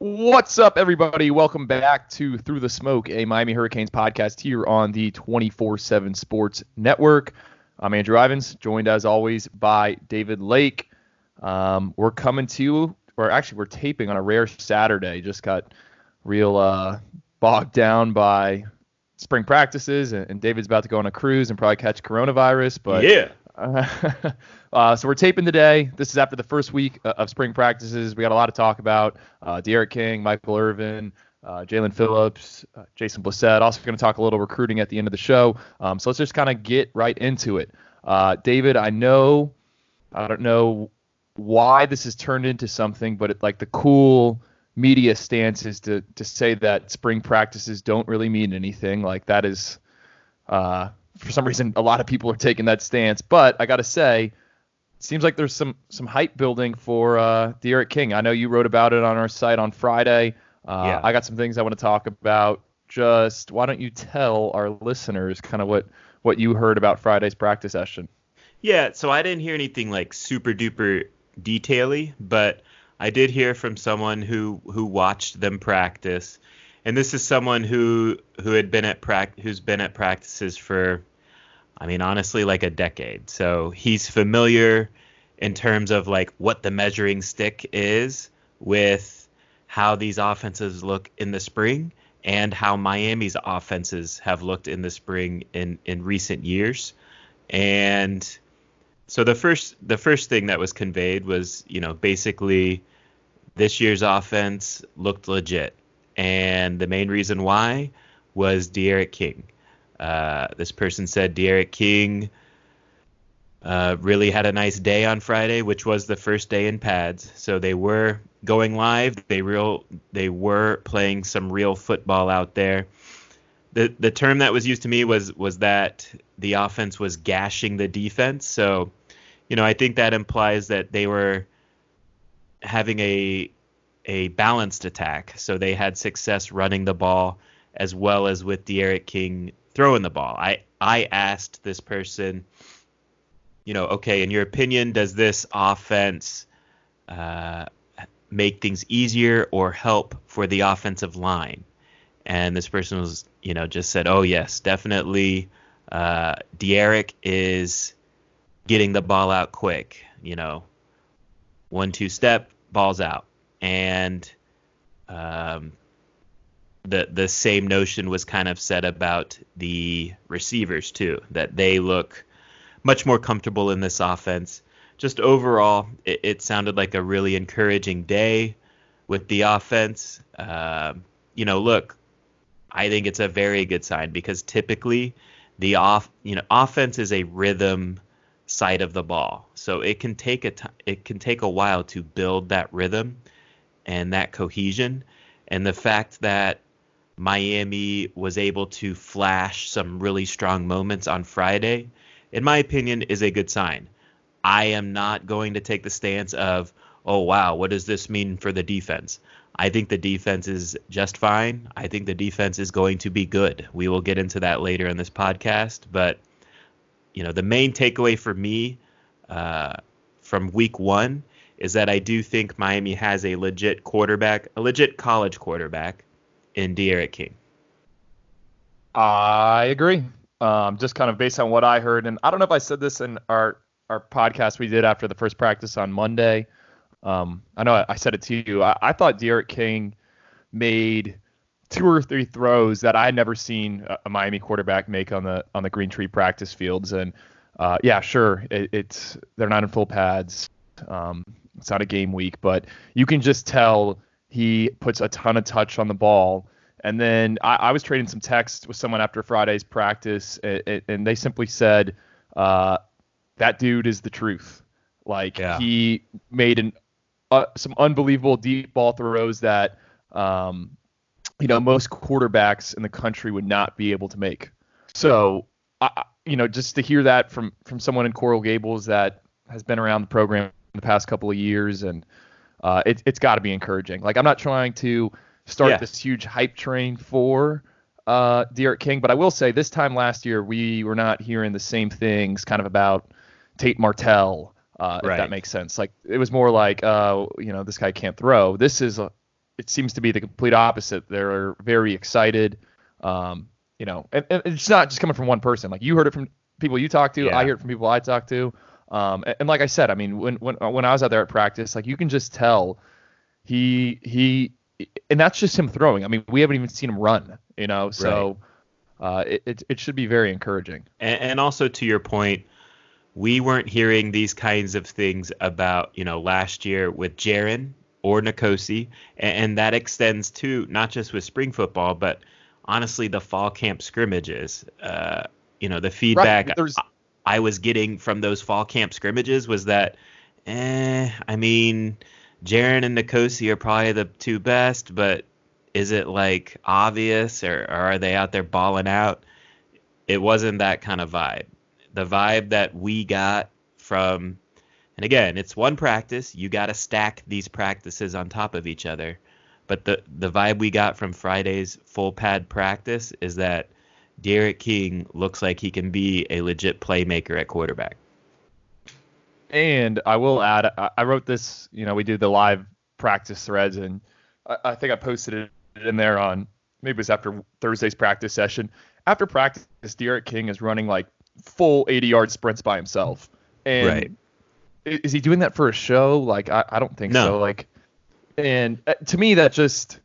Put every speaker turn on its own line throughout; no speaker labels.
What's up, everybody? Welcome back to Through the Smoke, a Miami Hurricanes podcast here on the 24 7 Sports Network. I'm Andrew Ivins, joined as always by David Lake. Um, we're coming to you, or actually, we're taping on a rare Saturday. Just got real uh, bogged down by spring practices, and, and, David's about to go on a cruise and probably catch coronavirus. But
yeah.
Uh, so we're taping today. This is after the first week uh, of spring practices. We got a lot to talk about. Uh, D'Eriq King, Michael Irvin, uh, Jaelan Phillips, uh, Jason Blissett. Also going to talk a little recruiting at the end of the show. Um, so let's just kind of get right into it. David, I know, I don't know why this has turned into something, but it, like the cool media stance is to to say that spring practices don't really mean anything. Like that is. Uh, for some reason, a lot of people are taking that stance. But I got to say, it seems like there's some some hype building for uh, D'Eriq King. I know you wrote about it on our site on Friday. Uh, yeah. I got some things I want to talk about. Just why don't you tell our listeners kind of what what you heard about Friday's practice session?
Yeah, so I didn't hear anything like super duper detaily, but I did hear from someone who who watched them practice, and this is someone who who had been at prac who's been at practices for I mean, honestly, like a decade. So he's familiar in terms of like what the measuring stick is with how these offenses look in the spring and how Miami's offenses have looked in the spring in in recent years. And so the first the first thing that was conveyed was, you know, basically this year's offense looked legit. And the main reason why was D'Eriq King. Uh, this person said D'Eriq King uh, really had a nice day on Friday, which was the first day in pads. So they were going live. They real they were playing some real football out there. The the term that was used to me was was that the offense was gashing the defense. So, you know, I think that implies that they were having a a balanced attack. So they had success running the ball as well as with D'Eriq King throwing the ball. I I asked this person, you know, okay, in your opinion, does this offense uh, make things easier or help for the offensive line? And this person was, you know, just said, oh yes, definitely. Uh, D'Eriq is getting the ball out quick. You know, one two step, balls out, and um, the the same notion was kind of said about the receivers too, that they look much more comfortable in this offense. Just overall, it, it sounded like a really encouraging day with the offense. Uh, you know, look, I think it's a very good sign because typically the off, you know, offense is a rhythm side of the ball, so it can take a t- it can take a while to build that rhythm and that cohesion. And the fact that Miami was able to flash some really strong moments on Friday, in my opinion, is a good sign. I am not going to take the stance of, oh, wow, what does this mean for the defense? I think the defense is just fine. I think the defense is going to be good. We will get into that later in this podcast. But, you know, the main takeaway for me uh, from week one is that I do think Miami has a legit quarterback, a legit college quarterback in D'Eriq King.
I agree. Um, just kind of based on what I heard, and I don't know if I said this in our our podcast we did after the first practice on Monday. Um, I know I, I, said it to you. I, I thought D'Eriq King made two or three throws that I had never seen a, a Miami quarterback make on the on the Greentree practice fields. And uh, yeah, sure, it, it's they're not in full pads. Um, it's not a game week, but you can just tell he puts a ton of touch on the ball. And then I, I was trading some text with someone after Friday's practice, and, and they simply said, uh, "That dude is the truth." Like yeah. he made an uh, some unbelievable deep ball throws that um, you know most quarterbacks in the country would not be able to make. So, I, you know, just to hear that from from someone in Coral Gables that has been around the program the past couple of years and uh, it, it's got to be encouraging. Like I'm not trying to start yeah. this huge hype train for uh, D'Eriq King, but I will say this time last year we were not hearing the same things kind of about Tate Martell, uh, right. if that makes sense. Like it was more like, uh, you know, this guy can't throw. This is a, it seems to be the complete opposite. They're very excited. Um, you know, and, and, it's not just coming from one person. Like you heard it from people you talk to. Yeah. I hear it from people I talk to. Um, and, and, like I said, I mean, when when when I was out there at practice, like you can just tell he he, and that's just him throwing. I mean, we haven't even seen him run. You know, so right. uh, it, it it should be very encouraging.
And, and also to your point, we weren't hearing these kinds of things about you know last year with Jarren or N'Kosi, and, and that extends to not just with spring football, but honestly the fall camp scrimmages. Uh, you know, the feedback right. I, I was getting from those fall camp scrimmages was that, eh, I mean, Jarren and N'Kosi are probably the two best, but is it like obvious or, or are they out there balling out? It wasn't that kind of vibe. The vibe that we got from, and again, it's one practice. You got to stack these practices on top of each other. But the the vibe we got from Friday's full pad practice is that D'Eriq King looks like he can be a legit playmaker at quarterback.
And I will add, I wrote this. You know, we do the live practice threads, and I, I think I posted it in there on maybe it was after Thursday's practice session. After practice, D'Eriq King is running like full 80 yard sprints by himself. And right. is he doing that for a show? Like, I, I don't think no. so. Like, and uh, to me, that just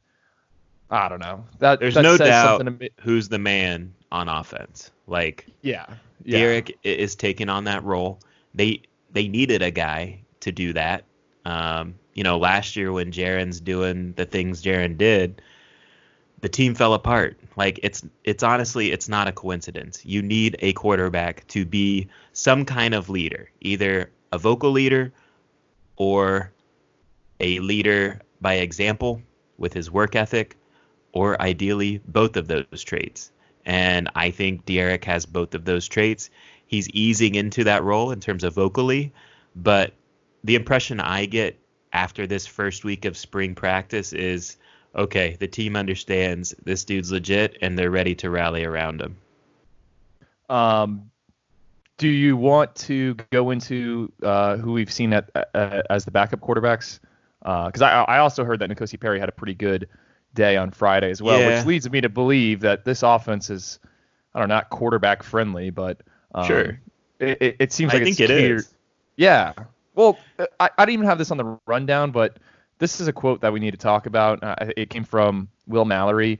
I don't know. That
there's
that
no doubt who's the man on offense. Like
yeah, yeah.
D'Eriq is taking on that role. They they needed a guy to do that. Um, you know, last year when Jarren's doing the things Jarren did, the team fell apart. Like it's it's honestly it's not a coincidence. You need a quarterback to be some kind of leader, either a vocal leader or a leader by example with his work ethic, or ideally both of those traits. And I think D'Eriq has both of those traits. He's easing into that role in terms of vocally, but the impression I get after this first week of spring practice is okay, the team understands this dude's legit and they're ready to rally around him.
Um, do you want to go into uh, who we've seen at, uh, as the backup quarterbacks? Because uh, I, I also heard that N'Kosi Perry had a pretty good day on Friday as well, yeah. which leads me to believe that this offense is, I don't know, not quarterback friendly, but um,
sure,
it, it, it seems like
I think it is.
Yeah. Well, I, I didn't even have this on the rundown, but this is a quote that we need to talk about. Uh, it came from Will Mallory.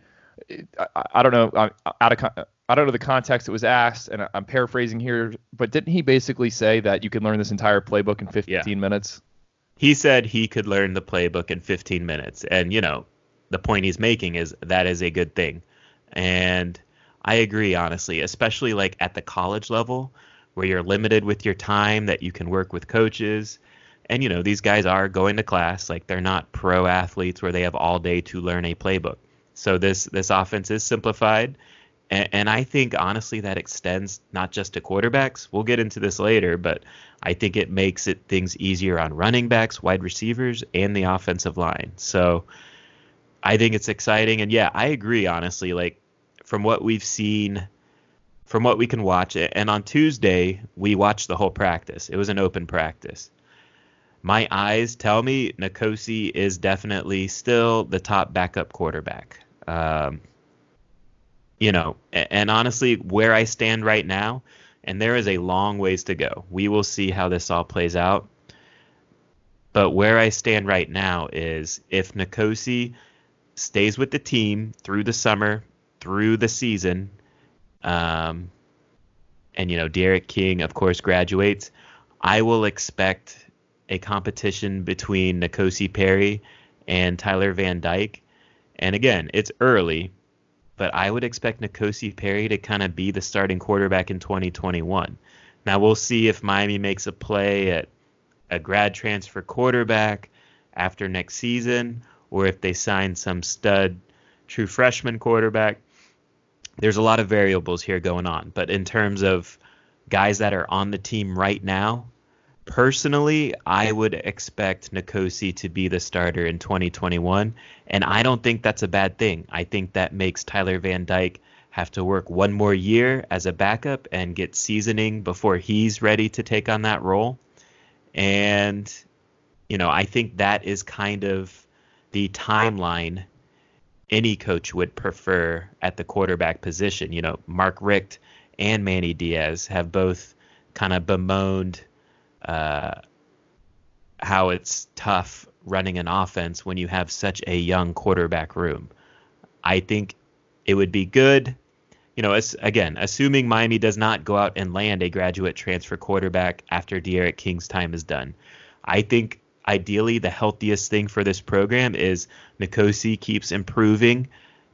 I, I, don't know uh, out of I don't know the context it was asked, and I'm paraphrasing here, but didn't he basically say that you can learn this entire playbook in 15 yeah. minutes?
He said he could learn the playbook in 15 minutes, and you know the point he's making is that is a good thing. And I agree, honestly, especially like at the college level where you're limited with your time, that you can work with coaches. And, you know, these guys are going to class. Like they're not pro athletes where they have all day to learn a playbook. So this this offense is simplified. And, and I think honestly that extends not just to quarterbacks. We'll get into this later, but I think it makes it things easier on running backs, wide receivers, and the offensive line. So I think it's exciting. And yeah, I agree, honestly. Like, from what we've seen, from what we can watch, and on Tuesday, we watched the whole practice. It was an open practice. My eyes tell me N'Kosi is definitely still the top backup quarterback. Um, you know, and, honestly, where I stand right now, and there is a long ways to go. We will see how this all plays out. But where I stand right now is if N'Kosi stays with the team through the summer, through the season. Um, and you know, D'Eriq King, of course, graduates. I will expect a competition between N'Kosi Perry and Tyler Van Dyke. And again, it's early, but I would expect N'Kosi Perry to kind of be the starting quarterback in 2021. Now we'll see if Miami makes a play at a grad transfer quarterback after next season, or if they sign some stud true freshman quarterback. There's a lot of variables here going on, but in terms of guys that are on the team right now, personally, I would expect N'Kosi to be the starter in 2021, and I don't think that's a bad thing. I think that makes Tyler Van Dyke have to work one more year as a backup and get seasoning before he's ready to take on that role. And you know, I think that is kind of the timeline any coach would prefer at the quarterback position. You know, Mark Richt and Manny Diaz have both kind of bemoaned uh, how it's tough running an offense when you have such a young quarterback room. I think it would be good, you know, as, again, assuming Miami does not go out and land a graduate transfer quarterback after D'Eriq King's time is done. I think ideally the healthiest thing for this program is N'Kosi keeps improving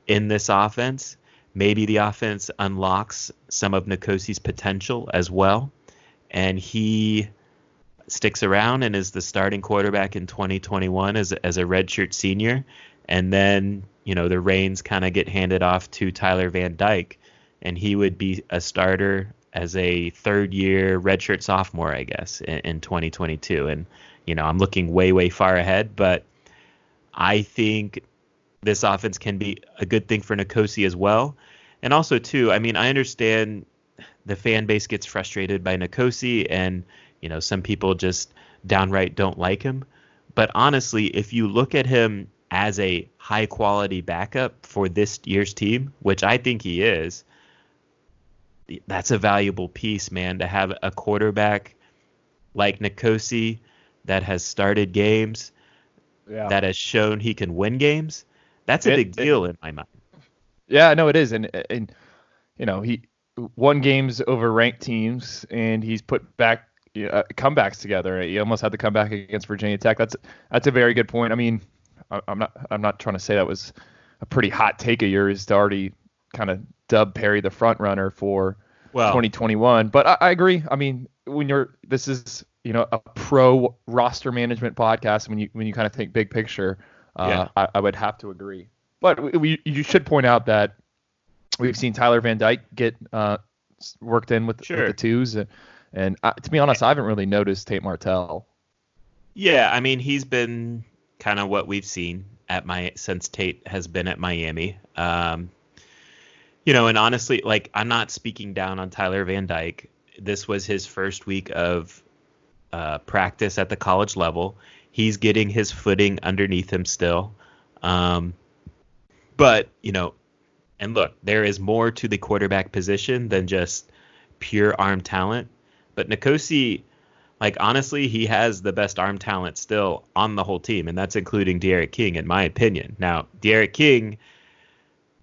in this offense. Maybe the offense unlocks some of N'Kosi's potential as well, and he sticks around and is the starting quarterback in 2021 as as a redshirt senior, and then you know the reins kind of get handed off to Tyler Van Dyke, and he would be a starter as a third year redshirt sophomore, I guess, in, in 2022. And you know I'm looking way way far ahead, but I think this offense can be a good thing for N'Kosi as well. And also too, I mean, I understand the fan base gets frustrated by N'Kosi and you know, some people just downright don't like him. But honestly, if you look at him as a high quality backup for this year's team, which I think he is, that's a valuable piece, man, to have a quarterback like N'Kosi that has started games, yeah. that has shown he can win games. That's a it, big deal it, in my mind.
Yeah, no, it is, and and you know he won games over ranked teams, and he's put back uh, comebacks together. He almost had the comeback against Virginia Tech. That's that's a very good point. I mean, I'm not I'm not trying to say that was a pretty hot take of yours to already kind of dub Perry the front runner for well, 2021. But I, I, agree. I mean, when you're this is you know a pro roster management podcast. When you when you kind of think big picture, uh, yeah. I, I, would have to agree. But we, we, you should point out that we've seen Tyler Van Dyke get uh, worked in with, sure. with the twos. And, and uh, to be honest, I haven't really noticed Tate Martell.
Yeah, I mean he's been kind of what we've seen at my since Tate has been at Miami. Um, you know, and honestly, like I'm not speaking down on Tyler Van Dyke. This was his first week of uh, practice at the college level. He's getting his footing underneath him still. Um, but you know, and look, there is more to the quarterback position than just pure arm talent. But N'Kosi, like honestly, he has the best arm talent still on the whole team, and that's including D'Eriq King, in my opinion. Now, D'Eriq King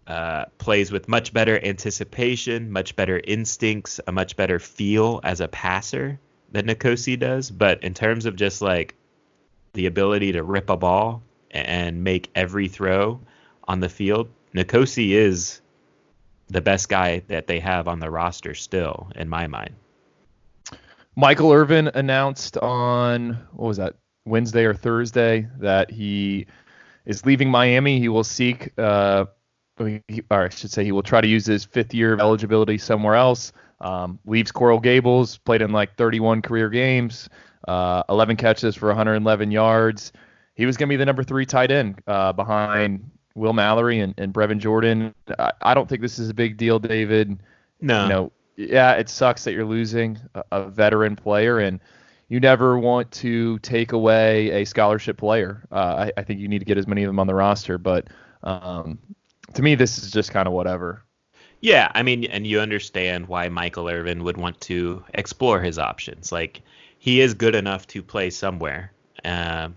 uh, plays with much better anticipation, much better instincts, a much better feel as a passer than N'Kosi does. But in terms of just like the ability to rip a ball and make every throw on the field, N'Kosi is the best guy that they have on the roster still, in my mind.
Michael Irvin announced on what was that Wednesday or Thursday that he is leaving Miami. He will seek, uh, he, or I should say, he will try to use his fifth year of eligibility somewhere else. Um, leaves Coral Gables, played in like 31 career games, uh, 11 catches for 111 yards. He was going to be the number three tight end uh, behind Will Mallory and, and Brevin Jordan. I, I, don't think this is a big deal, David.
No.
You know, yeah, it sucks that you're losing a, a, veteran player, and you never want to take away a scholarship player. Uh, I, I, think you need to get as many of them on the roster, but um, to me, this is just kind of whatever.
Yeah, I mean, and you understand why Michael Irvin would want to explore his options. Like, he is good enough to play somewhere. Uh,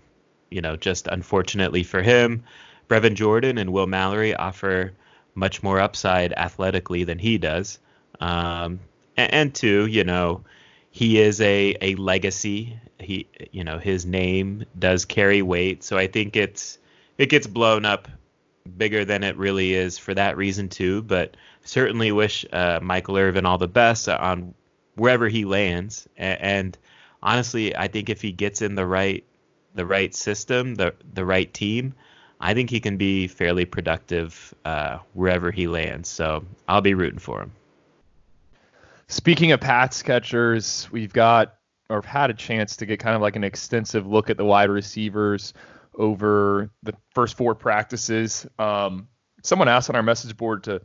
you know, just unfortunately for him, Brevin Jordan and Will Mallory offer much more upside athletically than he does. Um, and, and two, you know, he is a, a legacy. He, you know, his name does carry weight. So I think it's it gets blown up bigger than it really is for that reason too. But certainly wish uh, Michael Irvin all the best on wherever he lands. And, and honestly, I think if he gets in the right the right system, the the right team, I think he can be fairly productive uh, wherever he lands. So I'll be rooting for him.
Speaking of pass catchers, we've got or had a chance to get kind of like an extensive look at the wide receivers over the first four practices. Um, someone asked on our message board to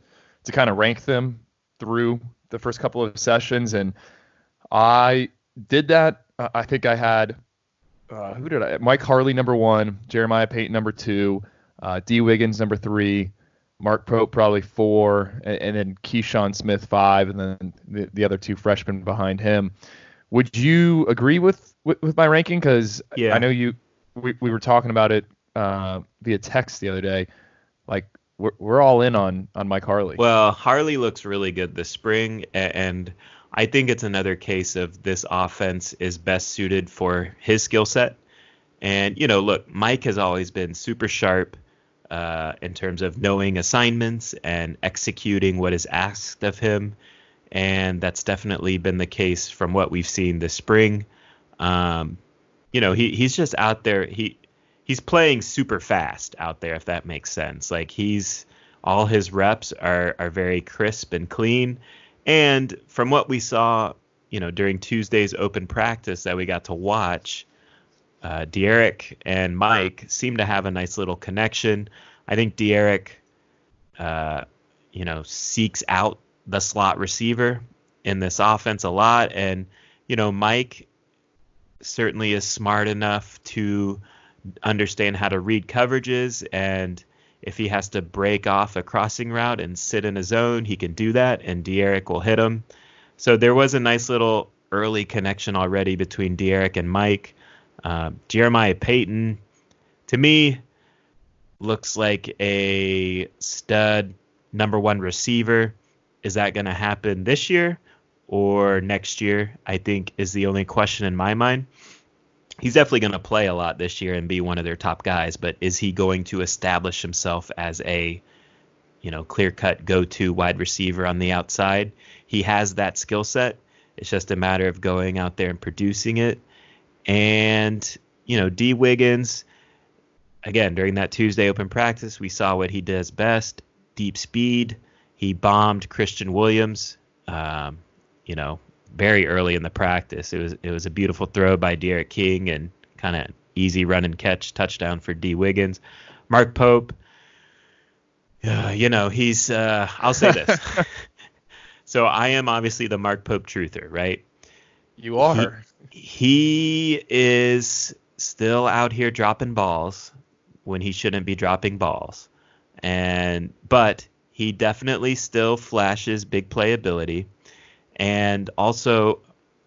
to kind of rank them through the first couple of sessions, and I did that. I think I had uh, who did I? Mike Harley number one, Jeremiah Payton number two, uh, Dee Wiggins number three, Mark Pope probably four, and, and then Keyshawn Smith five, and then the, the other two freshmen behind him. Would you agree with with, with my ranking? Because
Yeah.
I know you we, we were talking about it uh, via text the other day. Like we're, we're all in on on Mike Harley.
Well, Harley looks really good this spring, and I think it's another case of this offense is best suited for his skill set. And you know, look, Mike has always been super sharp uh, in terms of knowing assignments and executing what is asked of him, and that's definitely been the case from what we've seen this spring. Um, you know, he he's just out there. He he's playing super fast out there, if that makes sense. Like he's all his reps are are very crisp and clean. And from what we saw, you know, during Tuesday's open practice that we got to watch, uh, D'Eriq and Mike seem to have a nice little connection. I think D'Eriq, uh, you know, seeks out the slot receiver in this offense a lot, and you know, Mike certainly is smart enough to understand how to read coverages and if he has to break off a crossing route and sit in a zone, he can do that, and D'Eriq will hit him. So there was a nice little early connection already between D'Eriq and Mike. Uh, Jeremiah Payton, to me, looks like a stud number one receiver. Is that going to happen this year or next year? I think is the only question in my mind he's definitely going to play a lot this year and be one of their top guys, but is he going to establish himself as a you know, clear-cut go-to wide receiver on the outside? He has that skill set. It's just a matter of going out there and producing it. And, you know, Dee Wiggins again, during that Tuesday open practice, we saw what he does best, deep speed. He bombed Christian Williams. Um, you know, very early in the practice. It was it was a beautiful throw by D'Eriq King and kind of easy run and catch touchdown for Dee Wiggins. Mark Pope, uh, you know he's uh, I'll say this. so I am obviously the Mark Pope truther, right?
you are.
He is still out here dropping balls when he shouldn't be dropping balls, and but he definitely still flashes big playability. And also,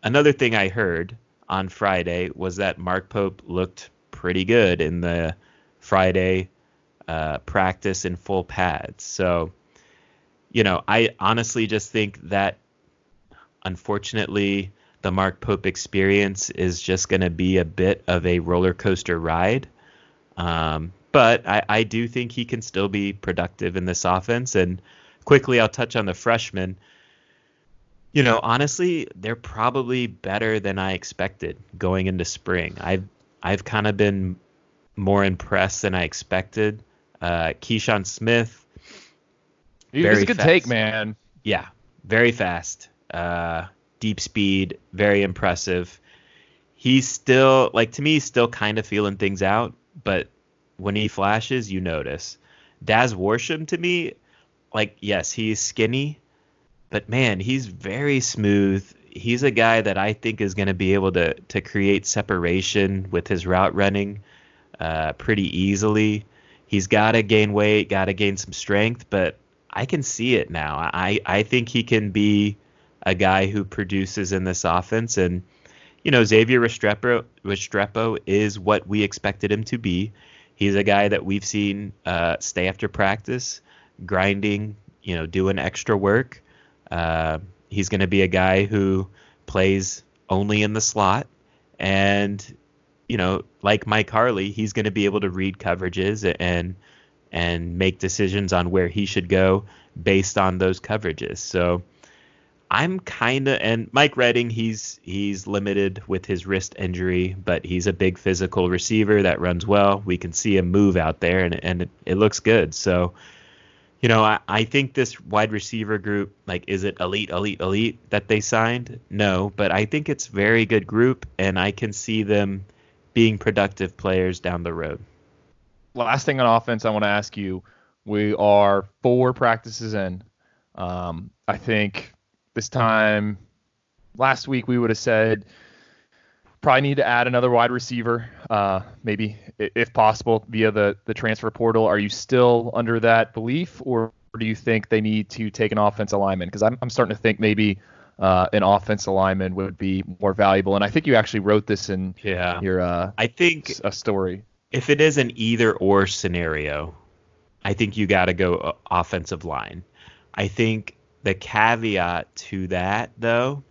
another thing I heard on Friday was that Mark Pope looked pretty good in the Friday uh, practice in full pads. So, you know, I honestly just think that unfortunately the Mark Pope experience is just going to be a bit of a roller coaster ride. Um, but I, I do think he can still be productive in this offense. And quickly, I'll touch on the freshman you know, honestly, they're probably better than I expected going into spring. I've I've kind of been more impressed than I expected. Uh, Keyshawn Smith,
He's
very
a good
fast.
take, man.
yeah, very fast, uh, deep speed, very impressive. He's still like to me, he's still kind of feeling things out, but when he flashes, you notice. Daz Worsham to me, like yes, he's skinny, but man, he's very smooth. He's a guy that I think is going to be able to to create separation with his route running uh, pretty easily. He's got to gain weight, got to gain some strength, but I can see it now. I I think he can be a guy who produces in this offense, and you know Xavier Restrepo Restrepo is what we expected him to be. He's a guy that we've seen uh, stay after practice, grinding, you know, doing extra work. Uh, he's going to be a guy who plays only in the slot, and you know, like Mike Harley, he's going to be able to read coverages and and make decisions on where he should go based on those coverages. So I'm kind of and Mike Redding, he's he's limited with his wrist injury, but he's a big physical receiver that runs well. We can see him move out there, and and it, it looks good. So you know, I, I think this wide receiver group, like, is it elite, elite, elite that they signed? No, but I think it's very good group, and I can see them being productive players down the road.
Last thing on offense, I want to ask you: We are four practices in. Um, I think this time last week we would have said probably need to add another wide receiver, uh, maybe if possible via the the transfer portal. Are you still under that belief, or do you think they need to take an offensive lineman? Because I'm I'm starting to think maybe uh, an offensive lineman would be more valuable. And I think you actually wrote this in
yeah.
your uh,
I think
a story.
If it is an either or scenario, I think you got to go uh, offensive line. I think the caveat to that though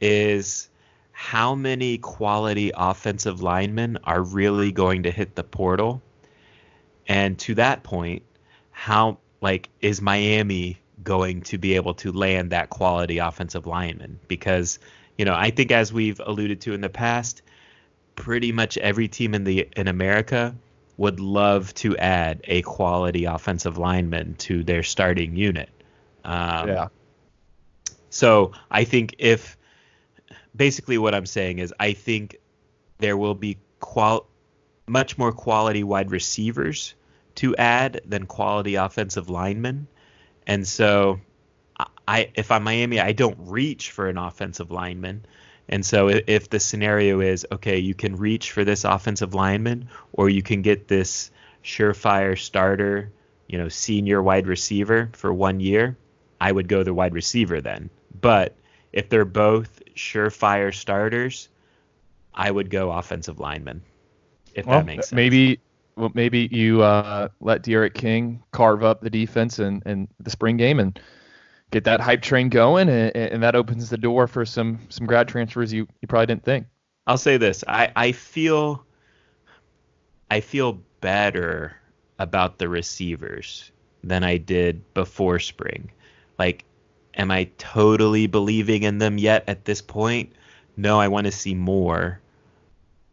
is how many quality offensive linemen are really going to hit the portal? And to that point, how like is Miami going to be able to land that quality offensive lineman? Because, you know, I think as we've alluded to in the past, pretty much every team in the in America would love to add a quality offensive lineman to their starting unit.
Um, yeah.
So I think if basically what I'm saying is I think there will be qual much more quality wide receivers to add than quality offensive linemen. And so I if I'm Miami, I don't reach for an offensive lineman. And so if the scenario is okay, you can reach for this offensive lineman or you can get this surefire starter, you know, senior wide receiver for 1 year, I would go the wide receiver then. But if they're both surefire starters, I would go offensive lineman. If well, that makes sense.
Maybe well, maybe you uh, let D'Eriq King carve up the defense in, in the spring game and get that hype train going, and, and, that opens the door for some some grad transfers you, you probably didn't think.
I'll say this: I, I feel I feel better about the receivers than I did before spring. Like am I totally believing in them yet at this point? No, I want to see more.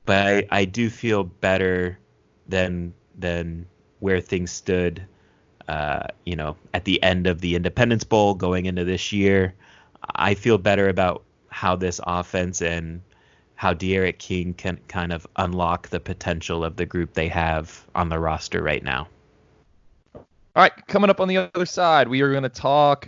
But I, I do feel better than than where things stood uh, you know, at the end of the Independence Bowl going into this year. I feel better about how this offense and how D'Eriq King can kind of unlock the potential of the group they have on the roster right now.
All right, coming up on the other side, we are going to talk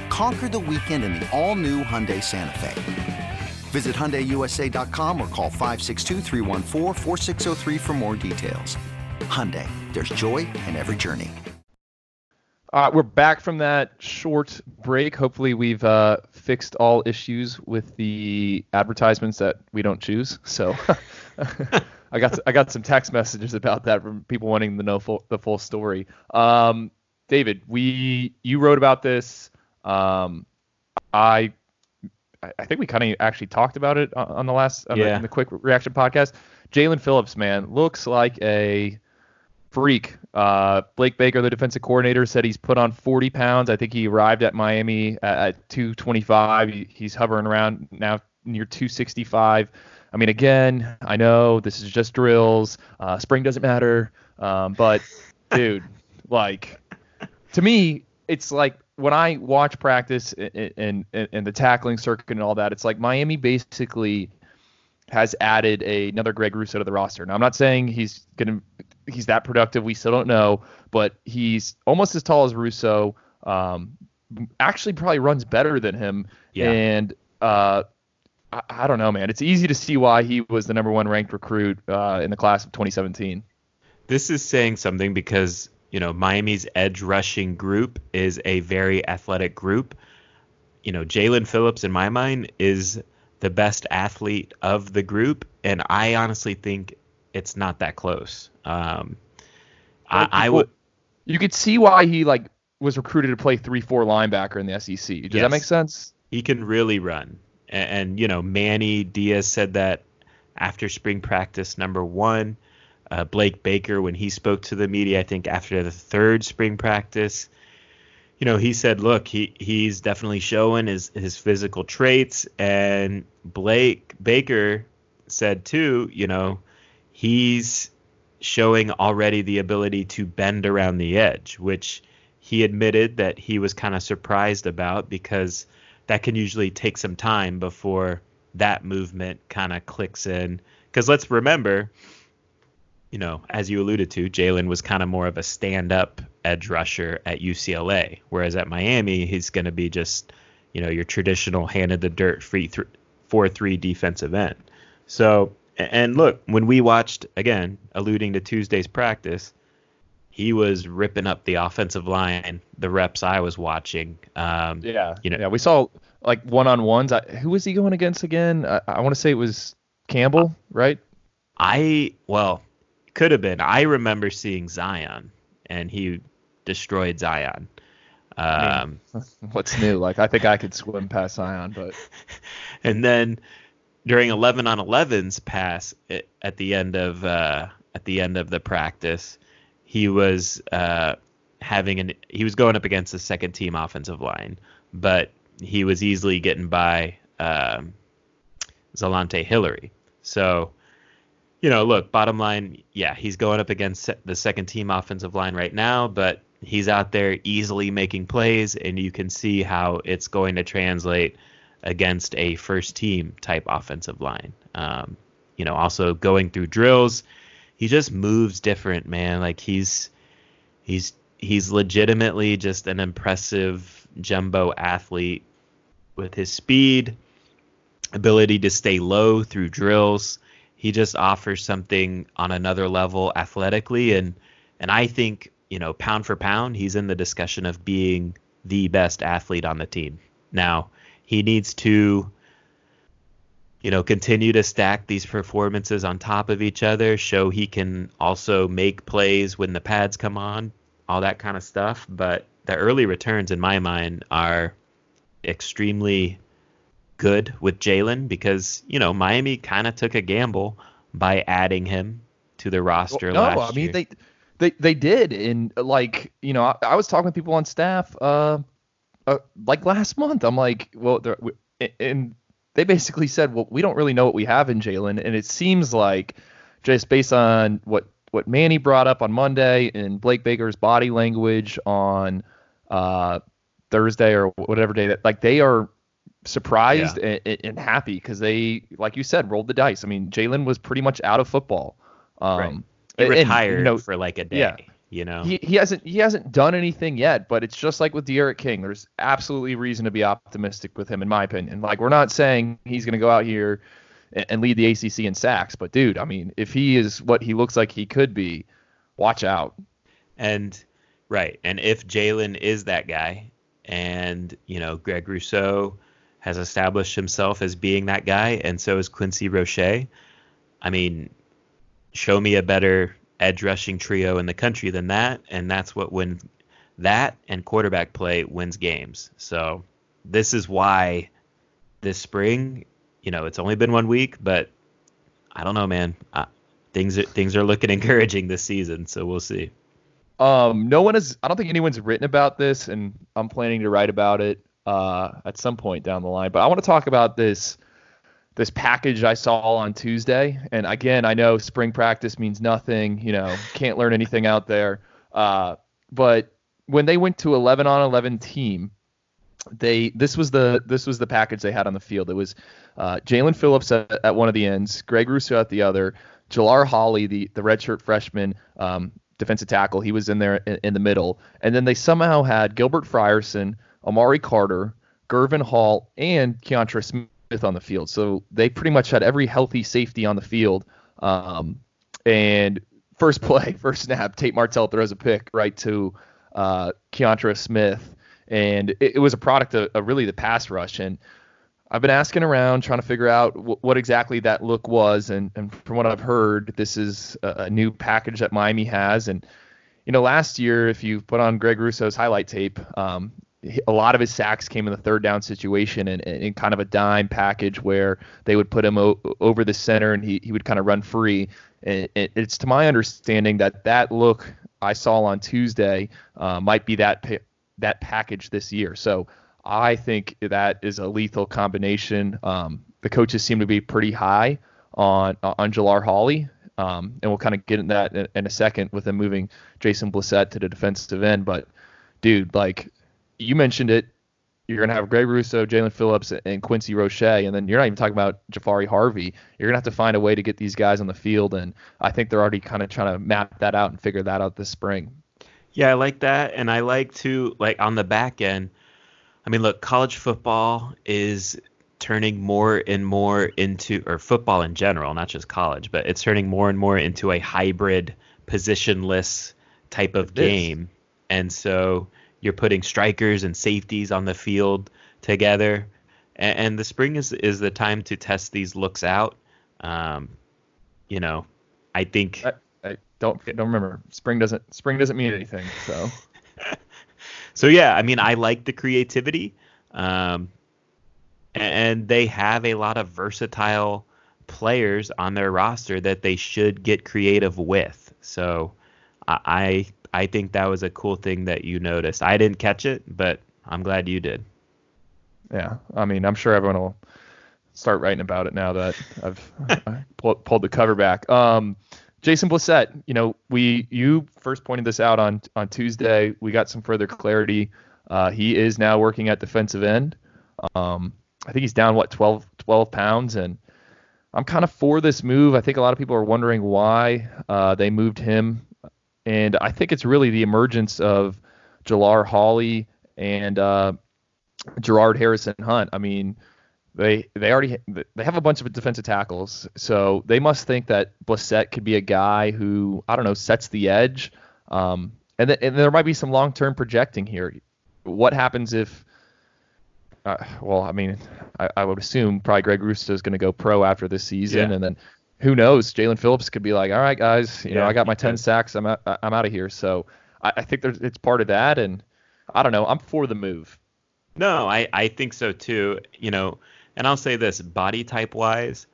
Conquer the weekend in the all-new Hyundai Santa Fe. Visit HyundaiUSA.com or call 562 for more details. Hyundai, there's joy in every journey.
All right, we're back from that short break. Hopefully, we've uh, fixed all issues with the advertisements that we don't choose. So, I got I got some text messages about that from people wanting to know full, the full story. Um, David, we you wrote about this um, I I think we kind of actually talked about it on the last on yeah. the, the quick reaction podcast. Jaelan Phillips, man, looks like a freak. Uh, Blake Baker, the defensive coordinator, said he's put on 40 pounds. I think he arrived at Miami at, at 225. He, he's hovering around now near 265. I mean, again, I know this is just drills. Uh, spring doesn't matter. Um, but dude, like, to me, it's like when I watch practice and, and, and the tackling circuit and all that, it's like Miami basically has added a, another Greg Rousseau to the roster. Now I'm not saying he's gonna he's that productive. We still don't know, but he's almost as tall as Rousseau. Um, actually, probably runs better than him. Yeah. And uh, I, I, don't know, man. It's easy to see why he was the number one ranked recruit uh, in the class of 2017.
This is saying something because you know, Miami's edge rushing group is a very athletic group. You know, Jaelan Phillips, in my mind, is the best athlete of the group, and I honestly think it's not that close. Um, I, I would.
You could see why he like was recruited to play three four linebacker in the SEC. Does
Yes.
that make sense?
he can really run. And, and you know, Manny Diaz said that after spring practice number one. Uh, Blake Baker, when he spoke to the media, I think after the third spring practice, you know, he said, look, he he's definitely showing his his physical traits, and Blake Baker said too, you know, he's showing already the ability to bend around the edge, which he admitted that he was kind of surprised about because that can usually take some time before that movement kind of clicks in. Because let's remember, you know, as you alluded to, Jaelan was kind of more of a stand up edge rusher at UCLA, whereas at Miami, he's going to be just, you know, your traditional hand in the dirt free th- 4 3 defensive end. So, and look, when we watched, again, alluding to Tuesday's practice, he was ripping up the offensive line, the reps I was watching. Um,
Yeah.
You know-
yeah, we saw like one on ones. Who was he going against again? I, I want to say it was Campbell, right?
I well, could have been. I remember seeing Zion, and he destroyed Zion. Um,
What's new? Like I think I could swim past Zion, but
and then during 11 on 11's pass at, at the end of uh, at the end of the practice, he was uh, having an he was going up against the second team offensive line, but he was easily getting by um, Zalon'tae Hillery. So, you know, look, bottom line, yeah, he's going up against the second team offensive line right now, but he's out there easily making plays, and you can see how it's going to translate against a first team type offensive line. Um, you know, also going through drills, he just moves different, man. Like he's he's he's legitimately just an impressive jumbo athlete with his speed, ability to stay low through drills. He just offers something on another level athletically and and I think, you know, pound for pound, he's in the discussion of being the best athlete on the team. Now, he needs to you know, continue to stack these performances on top of each other, show he can also make plays when the pads come on, all that kind of stuff. But the early returns, in my mind, are extremely good with Jaelan because, you know, Miami kind of took a gamble by adding him to the roster
no,
last
I mean
year.
they they they did, and like you know, I, I was talking with people on staff, uh, uh, like last month. I'm like, well, and they basically said, well, we don't really know what we have in Jaelan, and it seems like just based on what what Manny brought up on Monday and Blake Baker's body language on uh, Thursday or whatever day that like they are surprised and, and happy because they, like you said, rolled the dice. I mean, Jaelan was pretty much out of football. Um,
Right. he
and,
retired
you know,
for like a day,
yeah.
you know.
he, he hasn't he hasn't done anything yet, but it's just like with D'Eriq King. There's absolutely reason to be optimistic with him, in my opinion. Like we're not saying he's going to go out here and, and lead the ACC in sacks, but dude, I mean, if he is what he looks like he could be, watch out.
And right, and if Jaelan is that guy, and you know Greg Rousseau has established himself as being that guy, and so is Quincy Roche. I mean, show me a better edge rushing trio in the country than that, and that's what wins. That and quarterback play wins games. So this is why this spring, you know, it's only been one week, but I don't know, man. Uh, things are, things are looking encouraging this season, so we'll see.
Um, no one has. I don't think anyone's written about this, and I'm planning to write about it uh, at some point down the line. But I want to talk about this this package I saw on Tuesday. And again, I know spring practice means nothing. You know, can't learn anything out there. Uh, but when they went to 11 on 11 team, they this was the this was the package they had on the field. It was uh, Jaelan Phillips at, at one of the ends, Greg Rousseau at the other, Jalar Holley, the the redshirt freshman um, defensive tackle, he was in there in, in the middle, and then they somehow had Gilbert Frierson, Amari Carter, Gurvan Hall, and Keontra Smith on the field. So they pretty much had every healthy safety on the field. Um, and first play, first snap, Tate Martell throws a pick right to uh, Keontra Smith, and it, it was a product of, of really the pass rush. And I've been asking around trying to figure out w- what exactly that look was, and, and from what I've heard, this is a, a new package that Miami has, and you know, last year, if you put on Greg Rousseau's highlight tape, um, a lot of his sacks came in the third down situation and in kind of a dime package where they would put him o- over the center and he, he would kind of run free. And it's to my understanding that that look I saw on Tuesday uh, might be that pa- that package this year. So I think that is a lethal combination. Um, the coaches seem to be pretty high on on Jalar Holley, um, and we'll kind of get into that in, in, a second with them moving Jason Blissett to the defensive end. But dude, like you mentioned it, you're gonna have Greg Rousseau, Jaelan Phillips, and Quincy Roche, and then you're not even talking about Jahfari Harvey. You're gonna have to find a way to get these guys on the field, and I think they're already kind of trying to map that out and figure that out this spring.
Yeah, I like that, and I like to like on the back end. I mean, look, college football is turning more and more into, or football in general, not just college, but it's turning more and more into a hybrid, positionless type of it game. Is. And so you're putting strikers and safeties on the field together, and, and the spring is is the time to test these looks out. Um, you know, I think.
I, I don't don't remember. Spring doesn't spring doesn't mean anything. So.
so yeah, I mean, I like the creativity, um, and they have a lot of versatile players on their roster that they should get creative with. So I I think that was a cool thing that you noticed. I didn't catch it, but I'm glad you did.
Yeah, I mean, I'm sure everyone will start writing about it now that I've pulled, pulled the cover back. Um, Jason Blissett, you know, we you first pointed this out on on Tuesday. We got some further clarity. Uh, he is now working at defensive end. Um, I think he's down what 12 12 pounds, and I'm kind of for this move. I think a lot of people are wondering why uh, they moved him and I think it's really the emergence of Jalar Holley and uh, Jared Harrison Hunt. I mean, they they already they have a bunch of defensive tackles, so they must think that Blissett could be a guy who I don't know sets the edge. Um, and, th- and there might be some long-term projecting here. What happens if? Uh, well, I mean, I, I, would assume probably Greg Rousseau is going to go pro after this season, yeah. and then who knows? Jaelan Phillips could be like, all right, guys, you yeah, know, I got my 10 could. sacks. I'm out, I'm out of here. So I, I think there's, it's part of that. And I don't know. I'm for the move.
No, I, I think so too. You know, and I'll say this body type wise,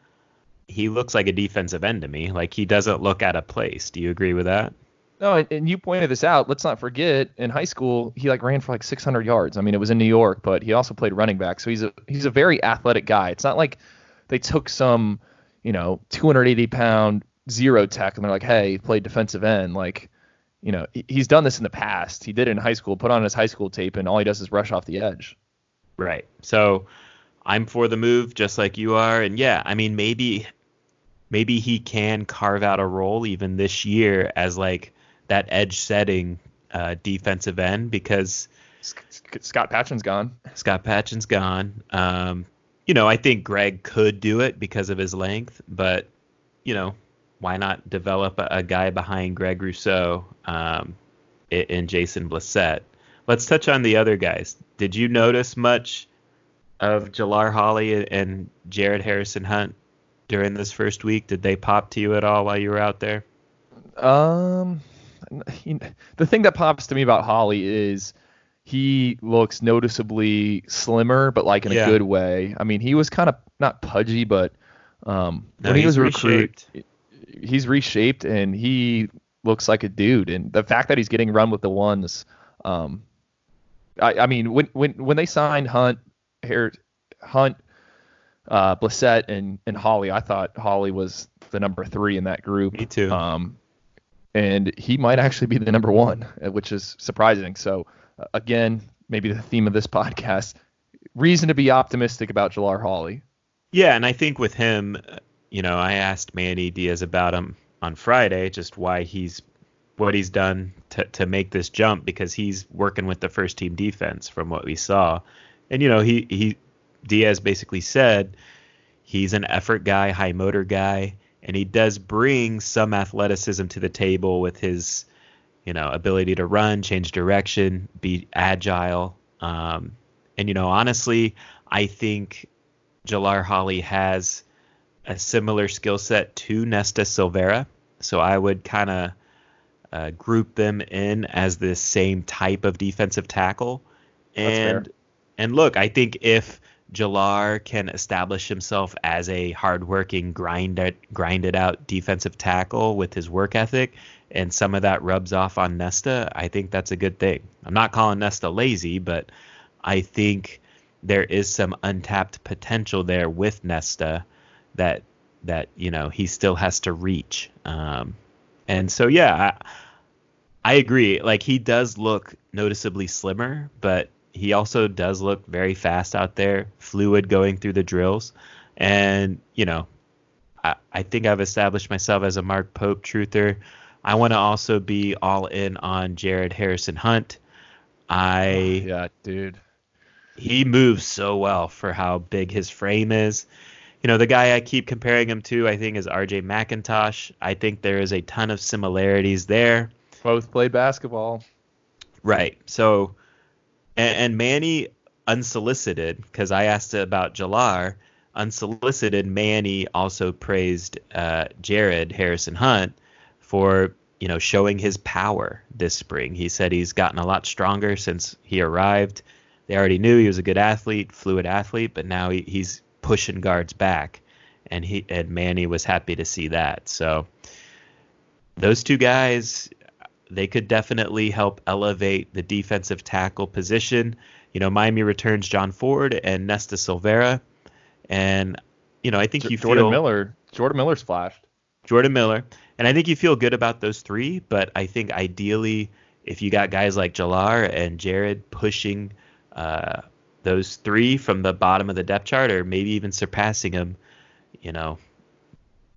he looks like a defensive end to me. Like he doesn't look out of place. Do you agree with that?
No, and, and you pointed this out. Let's not forget in high school he like ran for like 600 yards. I mean, it was in New York, but he also played running back. So he's a he's a very athletic guy. It's not like they took some you know, 280 pound zero tech, and they're like, hey, play defensive end. Like, you know, he's done this in the past. He did it in high school, put on his high school tape, and all he does is rush off the edge.
Right. So I'm for the move, just like you are. And yeah, I mean, maybe maybe he can carve out a role even this year as like that edge setting uh, defensive end because
Scott Patchan's gone.
Scott Patchan's gone. Um, you know, I think Greg could do it because of his length, but you know, why not develop a, a guy behind Greg Rousseau um, and Jason Blissett? Let's touch on the other guys. Did you notice much of Jalar Holley and Jared Harrison Hunt during this first week? Did they pop to you at all while you were out there?
Um, the thing that pops to me about Holley is he looks noticeably slimmer, but like in yeah. a good way. I mean, he was kind of not pudgy, but um,
no, when he was a recruit,
he's reshaped and he looks like a dude. And the fact that he's getting run with the ones, um, I, I mean, when when when they signed Hunt, Hunt, uh, Blissett, and and Holley, I thought Holley was the number three in that group.
Me too.
Um, and he might actually be the number one, which is surprising. So again, maybe the theme of this podcast, reason to be optimistic about Jalar Holley.
Yeah, and I think with him, you know, I asked Manny Diaz about him on Friday, just why he's what he's done to to make this jump because he's working with the first team defense from what we saw. And you know, he he Diaz basically said he's an effort guy, high motor guy, and he does bring some athleticism to the table with his you know, ability to run, change direction, be agile. Um, and you know, honestly, I think Jalar Holley has a similar skill set to Nesta Silvera. So I would kind of uh, group them in as the same type of defensive tackle. And and look, I think if Jalar can establish himself as a hardworking, grinded, grinded out defensive tackle with his work ethic, and some of that rubs off on Nesta, I think that's a good thing. I'm not calling Nesta lazy, but I think there is some untapped potential there with Nesta that that you know he still has to reach. Um, and so yeah, I, I agree. Like he does look noticeably slimmer, but he also does look very fast out there, fluid going through the drills. And, you know, I, I think I've established myself as a Mark Pope truther. I want to also be all in on Jared Harrison Hunt. I oh,
yeah, dude.
He moves so well for how big his frame is. You know, the guy I keep comparing him to, I think, is RJ McIntosh. I think there is a ton of similarities there.
Both played basketball.
Right. So and, and Manny unsolicited, because I asked about Jalar, unsolicited, Manny also praised uh, Jared Harrison Hunt for you know showing his power this spring. He said he's gotten a lot stronger since he arrived. They already knew he was a good athlete, fluid athlete, but now he, he's pushing guards back, and he and Manny was happy to see that. So those two guys, they could definitely help elevate the defensive tackle position. You know, Miami returns John Ford and Nesta Silvera, and you know, I think J- you
Jordan
feel
Miller. Jordan Miller's flashed.
Jordan Miller, and I think you feel good about those three. But I think ideally, if you got guys like Jalar and Jared pushing uh, those three from the bottom of the depth chart, or maybe even surpassing them, you know,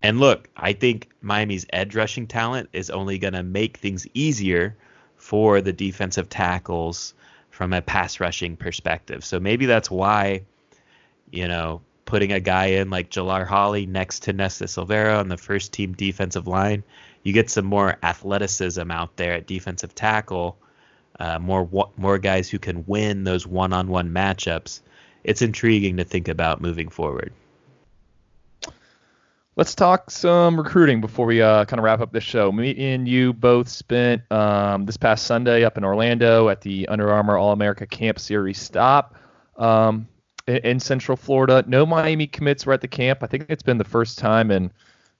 and look, I think Miami's edge rushing talent is only going to make things easier for the defensive tackles from a pass rushing perspective. So maybe that's why, you know, putting a guy in like Jalar Holley next to Nesta Silvera on the first team defensive line, you get some more athleticism out there at defensive tackle, uh, more more guys who can win those one-on-one matchups. It's intriguing to think about moving forward.
Let's talk some recruiting before we uh, kind of wrap up this show. Me and you both spent um, this past Sunday up in Orlando at the Under Armour All America Camp Series stop um, in, in, Central Florida. No Miami commits were at the camp. I think it's been the first time in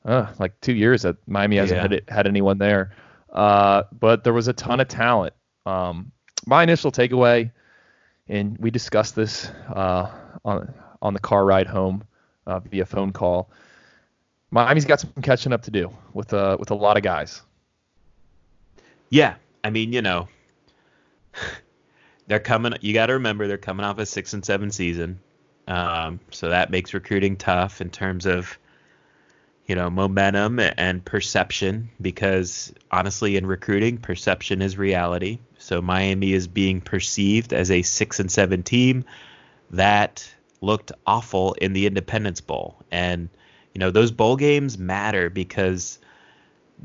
uh, like two years that Miami hasn't yeah. had, it, had anyone there. Uh, but there was a ton of talent. Um, my initial takeaway, and we discussed this uh, on on the car ride home uh, via phone call Miami's got some catching up to do with uh with a lot of guys.
Yeah, I mean, you know, they're coming. You got to remember they're coming off a six and seven season, um, so that makes recruiting tough in terms of you know momentum and perception. Because honestly, in recruiting, perception is reality. So Miami is being perceived as a six and seven team that looked awful in the Independence Bowl and you know those bowl games matter because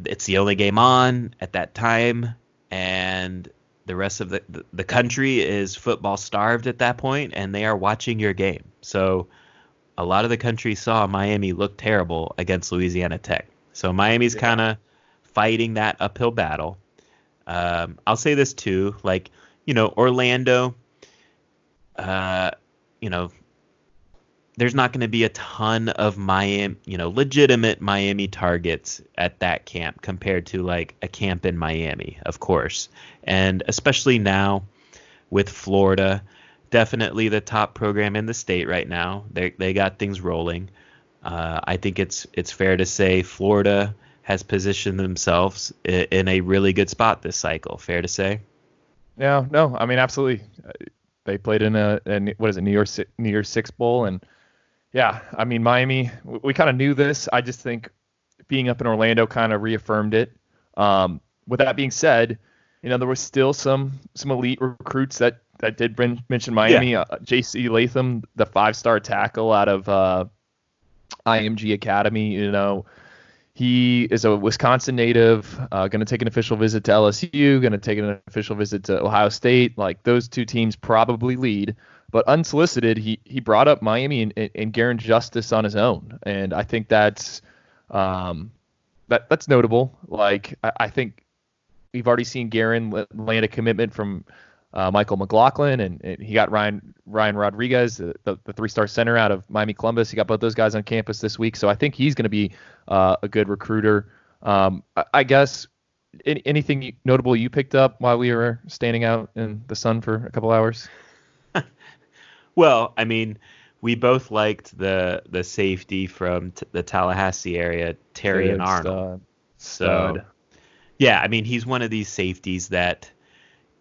it's the only game on at that time and the rest of the the country is football starved at that point and they are watching your game. So a lot of the country saw Miami look terrible against Louisiana Tech. So Miami's yeah. kind of fighting that uphill battle. Um, I'll say this too like you know Orlando uh, you know there's not going to be a ton of Miami, you know, legitimate Miami targets at that camp compared to like a camp in Miami, of course. And especially now with Florida, definitely the top program in the state right now. They they got things rolling. Uh, I think it's it's fair to say Florida has positioned themselves in, a really good spot this cycle. Fair to say.
Yeah, no, I mean absolutely. They played in a, a what is it, New Year's New Year's Six Bowl, and yeah, I mean Miami, we kind of knew this. I just think being up in Orlando kind of reaffirmed it. Um, with that being said, you know there was still some some elite recruits that that did bring, mention Miami. Yeah. Uh, J.C. Latham, the five-star tackle out of uh, IMG Academy, you know. He is a Wisconsin native, uh, going to take an official visit to LSU, going to take an official visit to Ohio State. Like those two teams probably lead but unsolicited, he he brought up Miami and, and Garin Justice on his own, and I think that's um, that that's notable. Like I, I think we've already seen Garin land a commitment from uh, Michael McLaughlin, and, and, he got Ryan Ryan Rodriguez, the, the, three-star center out of Miami Columbus. He got both those guys on campus this week, so I think he's going to be uh, a good recruiter. Um, I, I, guess any, anything notable you picked up while we were standing out in the sun for a couple hours?
Well, I mean, we both liked the the safety from t- the Tallahassee area, Terrian Arnold. Stud. So, yeah, I mean, he's one of these safeties that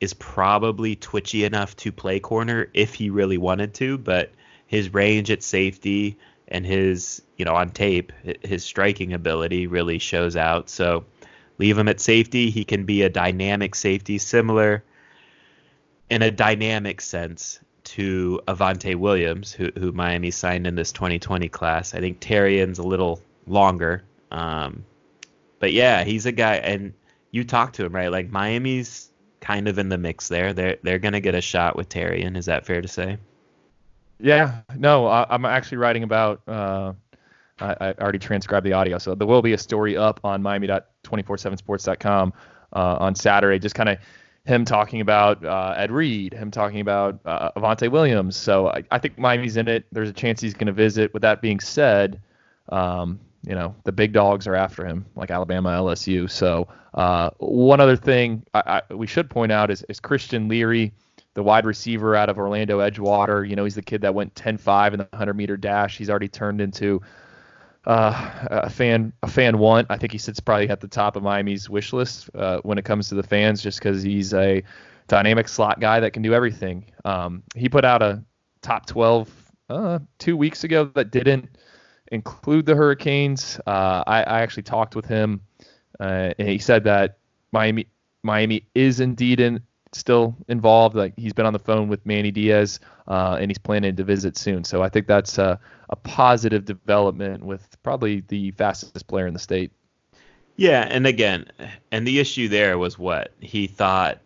is probably twitchy enough to play corner if he really wanted to, but his range at safety and his, you know, on tape, his striking ability really shows out. So leave him at safety. He can be a dynamic safety, similar in a dynamic sense to Avantae Williams, who, who Miami signed in this 2020 class. I think Terrian's a little longer. Um, but yeah, he's a guy, and you talk to him, right? Like Miami's kind of in the mix there. They're they're gonna get a shot with Terrian. Is that fair to say?
Yeah. No, I, am actually writing about. Uh, I, I, already transcribed the audio, so there will be a story up on Miami.247sports.com uh, on Saturday, just kind of him talking about uh, Ed Reed, him talking about uh, Avantae Williams. So I, I, think Miami's in it. There's a chance he's going to visit. With that being said, um, you know the big dogs are after him, like Alabama, LSU. So uh, one other thing I, I, we should point out is, is Christian Leary, the wide receiver out of Orlando Edgewater. You know he's the kid that went 10-5 in the 100 meter dash. He's already turned into uh, a fan a fan want. I think he sits probably at the top of Miami's wish list uh, when it comes to the fans, just because he's a dynamic slot guy that can do everything. Um, he put out a top 12 uh, two weeks ago that didn't include the Hurricanes. Uh, I, I, actually talked with him, uh, and he said that Miami Miami is indeed in, still involved. Like he's been on the phone with Manny Diaz, uh, and he's planning to visit soon. So I think that's a, a positive development with probably the fastest player in the state.
Yeah, and again, and the issue there was what he thought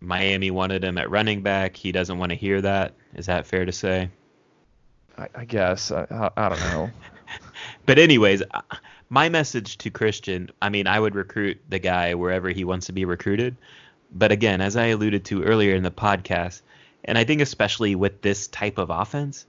Miami wanted him at running back. He doesn't want to hear that. Is that fair to say?
I, I guess I, I don't know.
but anyways, my message to Christian, I mean, I would recruit the guy wherever he wants to be recruited. But again, as I alluded to earlier in the podcast, and I think especially with this type of offense,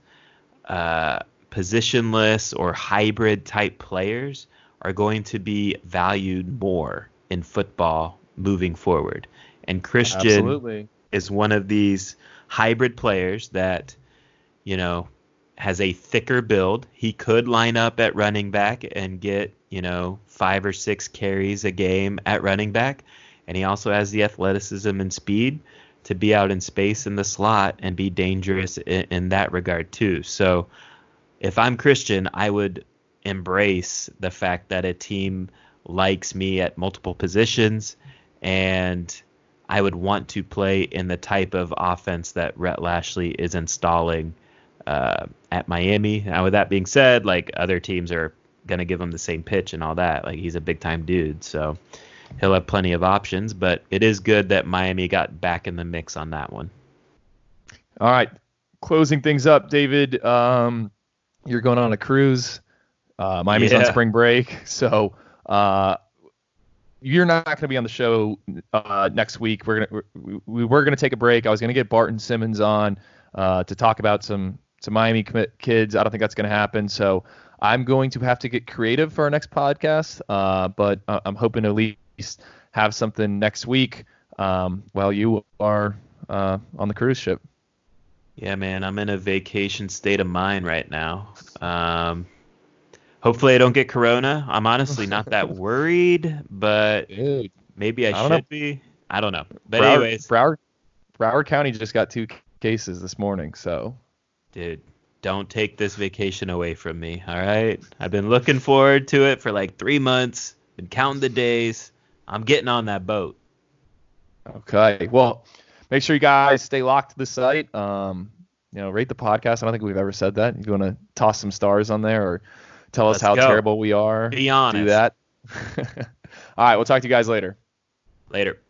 uh, positionless or hybrid type players are going to be valued more in football moving forward. And Christian
Absolutely.
is one of these hybrid players that, you know, has a thicker build. He could line up at running back and get, you know, five or six carries a game at running back. And he also has the athleticism and speed to be out in space in the slot and be dangerous in, in that regard too. So if I'm Christian, I would embrace the fact that a team likes me at multiple positions and I would want to play in the type of offense that Rhett Lashlee is installing uh, at Miami. Now, with that being said, like other teams are gonna give him the same pitch and all that. Like he's a big time dude, so he'll have plenty of options. But it is good that Miami got back in the mix on that one.
All right, closing things up, David. Um, you're going on a cruise. Uh, Miami's yeah. on spring break, so uh, you're not going to be on the show uh, next week. We're gonna we, we were going to take a break. I was going to get Barton Simmons on uh, to talk about some to Miami kids. I don't think that's going to happen. So I'm going to have to get creative for our next podcast. Uh, but uh, I'm hoping to at least have something next week um, while you are uh, on the cruise ship.
Yeah, man, I'm in a vacation state of mind right now. Um, hopefully, I don't get corona. I'm honestly not that worried, but Dude, maybe I, I should be. I don't know. But Broward, anyways,
Broward, Broward County just got two cases this morning, so
dude, don't take this vacation away from me. All right. I've been looking forward to it for like three months. Been counting the days. I'm getting on that boat.
Okay. Well, make sure you guys stay locked to the site. Um, you know, rate the podcast. I don't think we've ever said that. If you want to toss some stars on there or tell us Let's how go. terrible we are,
be honest.
Do that. All right. We'll talk to you guys later.
Later.